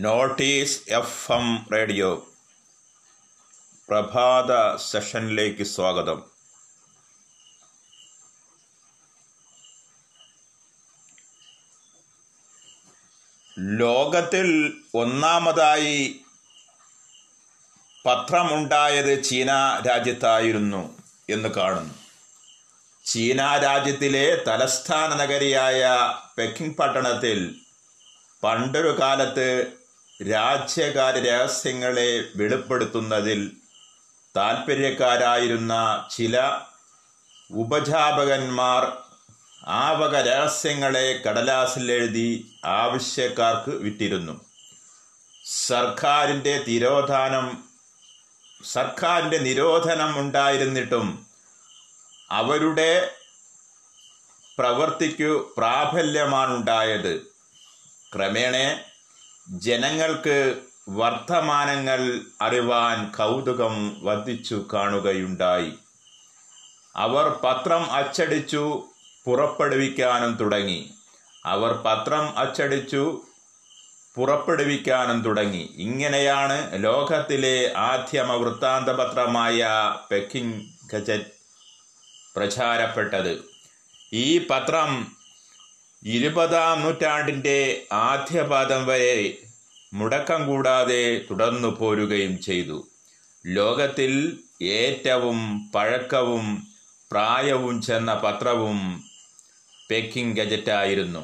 Notice F M radio. പ്രഭാത സെഷനിലേക്ക് സ്വാഗതം. ലോകത്തിൽ ഒന്നാമതായി പത്രമുണ്ടായത് ചീന രാജ്യത്തായിരുന്നു എന്ന് കാണുന്നു. ചീന രാജ്യത്തിലെ തലസ്ഥാന നഗരിയായ പെക്കിംഗ് പട്ടണത്തിൽ പണ്ടൊരു കാലത്ത് രാജ്യകാര്യ രഹസ്യങ്ങളെ വെളിപ്പെടുത്തുന്നതിൽ താൽപ്പര്യക്കാരായിരുന്ന ചില ഉപജാപകന്മാർ ആ വക രഹസ്യങ്ങളെ കടലാസിൽ എഴുതി ആവശ്യക്കാർക്ക് വിറ്റിരുന്നു. സർക്കാരിന്റെ തിരോധാനം സർക്കാരിന്റെ നിരോധനം ഉണ്ടായിരുന്നിട്ടും അവരുടെ പ്രവൃത്തിക്കു പ്രാബല്യമാണുണ്ടായത്. ക്രമേണ ജനങ്ങൾക്ക് വർത്തമാനങ്ങൾ അറിവാൻ കൗതുകം വർദ്ധിച്ചു കാണുകയുണ്ടായി. അവർ പത്രം അച്ചടിച്ചു പുറപ്പെടുവിക്കാനും തുടങ്ങി. അവർ പത്രം അച്ചടിച്ചു പുറപ്പെടുവിക്കാനും തുടങ്ങി. ഇങ്ങനെയാണ് ലോകത്തിലെ ആദ്യമ വൃത്താന്ത പത്രമായ പെക്കിംഗ് ഗജറ്റ് പ്രചാരപ്പെട്ടത്. ഈ പത്രം ഇരുപതാം നൂറ്റാണ്ടിന്റെ ആദ്യപാദം വരെ മുടക്കം കൂടാതെ തുടർന്നു പോരുകയും ചെയ്തു. ലോകത്തിൽ ഏറ്റവും പഴക്കവും പ്രായവും ചെന്ന പത്രവും പെക്കിംഗ് ഗജറ്റായിരുന്നു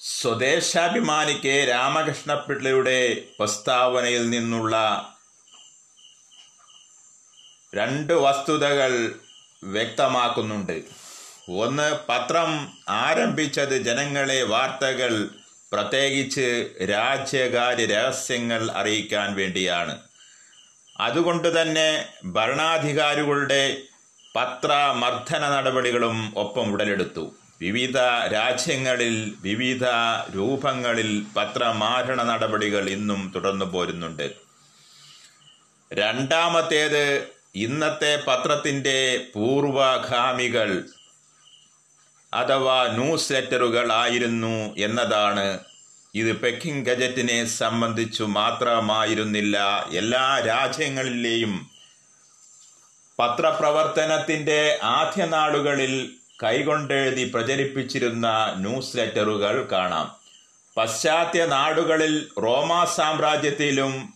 സ്വദേശാഭിമാനിക്ക് രാമകൃഷ്ണപിള്ളയുടെ പ്രസ്താവനയിൽ നിന്നുള്ള രണ്ട് വസ്തുതകൾ വ്യക്തമാക്കുന്നുണ്ട്. ഒന്ന് പത്രം ആരംഭിച്ചത് ജനങ്ങളെ വാർത്തകൾ പ്രത്യേകിച്ച് രാജ്യകാര്യ രഹസ്യങ്ങൾ അറിയിക്കാൻ വേണ്ടിയാണ്. അതുകൊണ്ട് തന്നെ ഭരണാധികാരികളുടെ പത്രമർദ്ദന നടപടികളും ഒപ്പം ഉടലെടുത്തു. വിവിധ രാജ്യങ്ങളിൽ വിവിധ രൂപങ്ങളിൽ പത്രമാരണ നടപടികൾ ഇന്നും തുടർന്നു പോരുന്നുണ്ട്. രണ്ടാമത്തേത് ഇന്നത്തെ പത്രത്തിന്റെ പൂർവഗാമികൾ അഥവാ ന്യൂസ് ലെറ്ററുകൾ ആയിരുന്നു എന്നതാണ് ഇത് പെക്കിംഗ് ഗജറ്റിനെ സംബന്ധിച്ചു മാത്രമായിരുന്നില്ല. എല്ലാ രാജ്യങ്ങളിലെയും പത്രപ്രവർത്തനത്തിന്റെ ആദ്യ നാളുകളിൽ കൈകൊണ്ടെഴുതി പ്രചരിപ്പിച്ചിരുന്ന ന്യൂസ് ലെറ്ററുകൾ കാണാം. പശ്ചാത്യ നാടുകളിൽ റോമാ സാമ്രാജ്യത്തിലും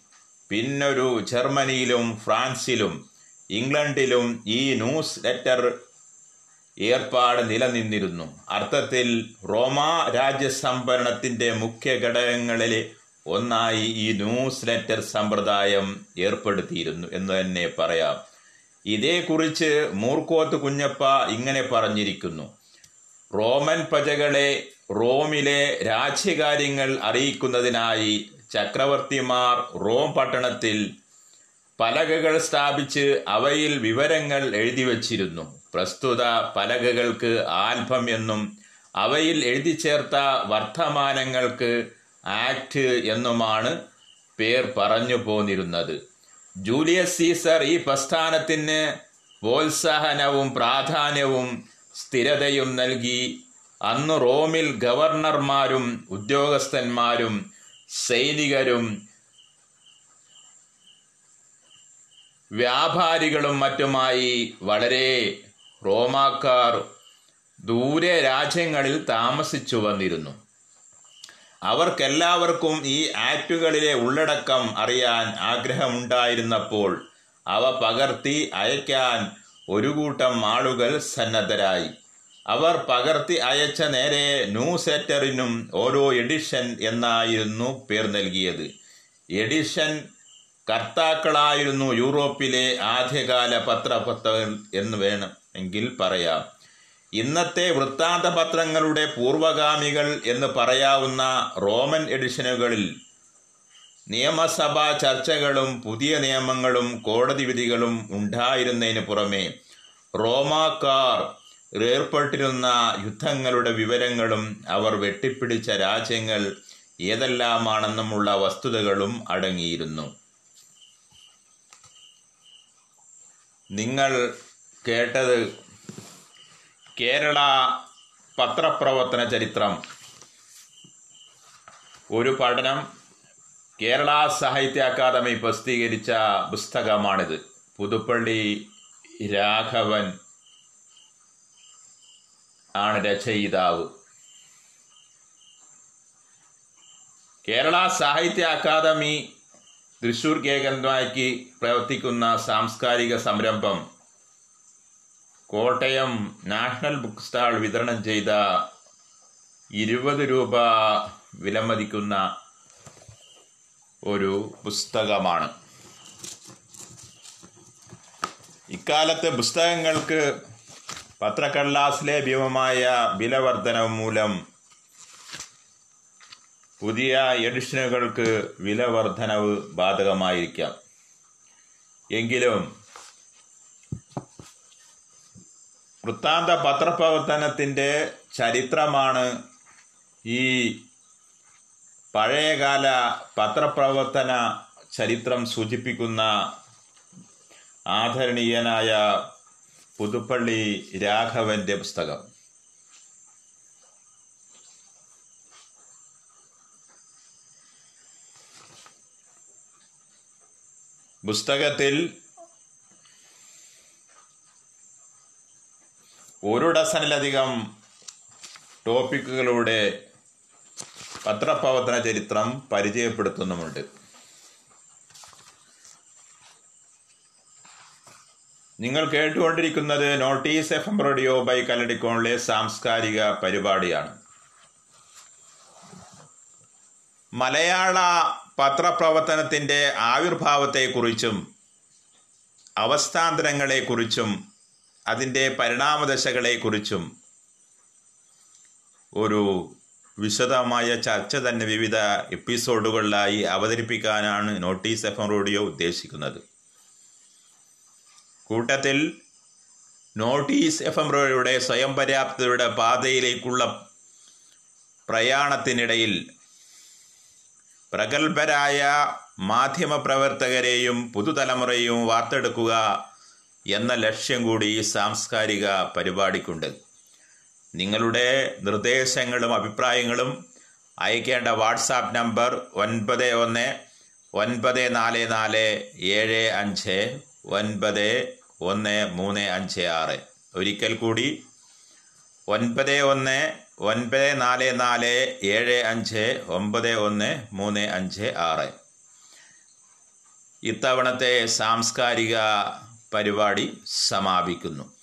പിന്നൊരു ജർമ്മനിയിലും ഫ്രാൻസിലും ഇംഗ്ലണ്ടിലും ഈ ന്യൂസ് ലെറ്റർ ഏർപ്പാട് നിലനിന്നിരുന്നു. അർത്ഥത്തിൽ റോമാ രാജ്യസംഭരണത്തിന്റെ മുഖ്യ ഘടകങ്ങളിൽ ഒന്നായി ഈ ന്യൂസ് ലെറ്റർ സമ്പ്രദായം ഏർപ്പെടുത്തിയിരുന്നു എന്ന് തന്നെ പറയാം. ഇതേക്കുറിച്ച് മൂർക്കോത്ത് കുഞ്ഞപ്പ ഇങ്ങനെ പറഞ്ഞിരിക്കുന്നു. റോമൻ പ്രജകളെ റോമിലെ രാജ്യകാര്യങ്ങൾ അറിയിക്കുന്നതിനായി ചക്രവർത്തിമാർ റോം പട്ടണത്തിൽ പലകകൾ സ്ഥാപിച്ച് അവയിൽ വിവരങ്ങൾ എഴുതി വച്ചിരുന്നു. പ്രസ്തുത പലകകൾക്ക് ആൽബം എന്നും അവയിൽ എഴുതി ചേർത്ത വർത്തമാനങ്ങൾക്ക് ആക്ട് എന്നുമാണ് പേർ പറഞ്ഞു പോന്നിരുന്നത്. ജൂലിയസ് സീസർ ഈ പ്രസ്ഥാനത്തിന് പ്രോത്സാഹനവും പ്രാധാന്യവും സ്ഥിരതയും നൽകി. അന്ന് റോമിൽ ഗവർണർമാരും ഉദ്യോഗസ്ഥന്മാരും സൈനികരും വ്യാപാരികളും മറ്റുമായി വളരെ റോമാക്കാർ ദൂരെ രാജ്യങ്ങളിൽ താമസിച്ചു വന്നിരുന്നു. അവർക്കെല്ലാവർക്കും ഈ ആക്റ്റുകളിലെ ഉള്ളടക്കം അറിയാൻ ആഗ്രഹമുണ്ടായിരുന്നപ്പോൾ അവ പകർത്തി അയക്കാൻ ഒരു കൂട്ടം ആളുകൾ സന്നദ്ധരായി. അവർ പകർത്തി അയച്ച നേരെ ന്യൂസ് ലെറ്ററിനും ഓരോ എഡിഷൻ എന്നായിരുന്നു പേർ നൽകിയത്. എഡിഷൻ കർത്താക്കളായിരുന്നു യൂറോപ്പിലെ ആദ്യകാല പത്രപത്രങ്ങൾ എന്ന് വേണം എങ്കിൽ പറയാം. ഇന്നത്തെ വൃത്താന്ത പത്രങ്ങളുടെ പൂർവഗാമികൾ എന്ന് പറയാവുന്ന റോമൻ എഡിഷനുകളിൽ നിയമസഭാ ചർച്ചകളും പുതിയ നിയമങ്ങളും കോടതി വിധികളും ഉണ്ടായിരുന്നതിന് പുറമെ റോമാക്കാർ ഏർപ്പെട്ടിരുന്ന യുദ്ധങ്ങളുടെ വിവരങ്ങളും അവർ വെട്ടിപ്പിടിച്ച രാജ്യങ്ങൾ ഏതെല്ലാമാണെന്നുമുള്ള വസ്തുതകളും അടങ്ങിയിരുന്നു. നിങ്ങൾ കേട്ടത് കേരള പത്രപ്രവർത്തന ചരിത്രം. ഒരു പഠനം കേരള സാഹിത്യ അക്കാദമി പ്രസിദ്ധീകരിച്ച പുസ്തകമാണിത്. പുതുപ്പള്ളി രാഘവൻ ആണ് രചയിതാവ്. കേരള സാഹിത്യ അക്കാദമി തൃശൂർ കേന്ദ്രമാക്കി പ്രവർത്തിക്കുന്ന സാംസ്കാരിക സംരംഭം കോട്ടയം നാഷണൽ ബുക്ക് സ്റ്റാൾ വിതരണം ചെയ്ത ഇരുപത് രൂപ വിലമതിക്കുന്ന ഒരു പുസ്തകമാണ്. ഇക്കാലത്ത് പുസ്തകങ്ങൾക്ക് പത്രക്കടലാസിലെ ഭീമമായ വിലവർധനം മൂലം പുതിയ എഡിഷനുകൾക്ക് വില വർധനവ് ബാധകമായിരിക്കാം. എങ്കിലും വൃത്താന്ത പത്രപ്രവർത്തനത്തിന്റെ ചരിത്രമാണ് ഈ പഴയകാല പത്രപ്രവർത്തന ചരിത്രം സൂചിപ്പിക്കുന്ന ആദരണീയനായ പുതുപ്പള്ളി രാഘവന്റെ പുസ്തകം. പുസ്തകത്തിൽ ഒരു ഡസനിലധികം ടോപ്പിക്കുകളുടെ പത്രപ്രവർത്തന ചരിത്രം പരിചയപ്പെടുത്തുന്നുമുണ്ട്. നിങ്ങൾ കേട്ടുകൊണ്ടിരിക്കുന്നത് notice F M radio by കല്ലടിക്കോണിലെ സാംസ്കാരിക പരിപാടിയാണ്. മലയാള പത്രപ്രവർത്തനത്തിന്റെ ആവിർഭാവത്തെക്കുറിച്ചും അവസ്ഥാന്തരങ്ങളെക്കുറിച്ചും അതിന്റെ പരിണാമദശകളെക്കുറിച്ചും ഒരു വിശദമായ ചർച്ച തന്നെ വിവിധ എപ്പിസോഡുകളിലായി അവതരിപ്പിക്കാനാണ് നോട്ടീസ് എഫ് എം റേഡിയോ ഉദ്ദേശിക്കുന്നത്. കൂട്ടത്തിൽ നോട്ടീസ് എഫ് എം റേഡിയോയുടെ സ്വയം പര്യാപ്തതയുടെ പാതയിലേക്കുള്ള പ്രയാണത്തിനിടയിൽ പ്രഗത്ഭരായ മാധ്യമപ്രവർത്തകരെയും പുതുതലമുറയും വാർത്തെടുക്കുക എന്ന ലക്ഷ്യം കൂടി ഈ സാംസ്കാരിക പരിപാടിക്കുണ്ട്. നിങ്ങളുടെ നിർദ്ദേശങ്ങളും അഭിപ്രായങ്ങളും അയക്കേണ്ട വാട്സാപ്പ് നമ്പർ ഒൻപത് ഒന്ന് ഒൻപത് നാല് നാല് ഏഴ് അഞ്ച് ഒൻപത് ഒന്ന് മൂന്ന് അഞ്ച് ആറ് ഒരിക്കൽ കൂടി ഒൻപത് ഒന്ന് ഒൻപത് നാല് നാല് ഏഴ് അഞ്ച് ഒമ്പത് ഒന്ന് മൂന്ന് അഞ്ച് ആറ്. ഇത്തവണത്തെ സാംസ്കാരിക പരിപാടി സമാപിക്കുന്നു.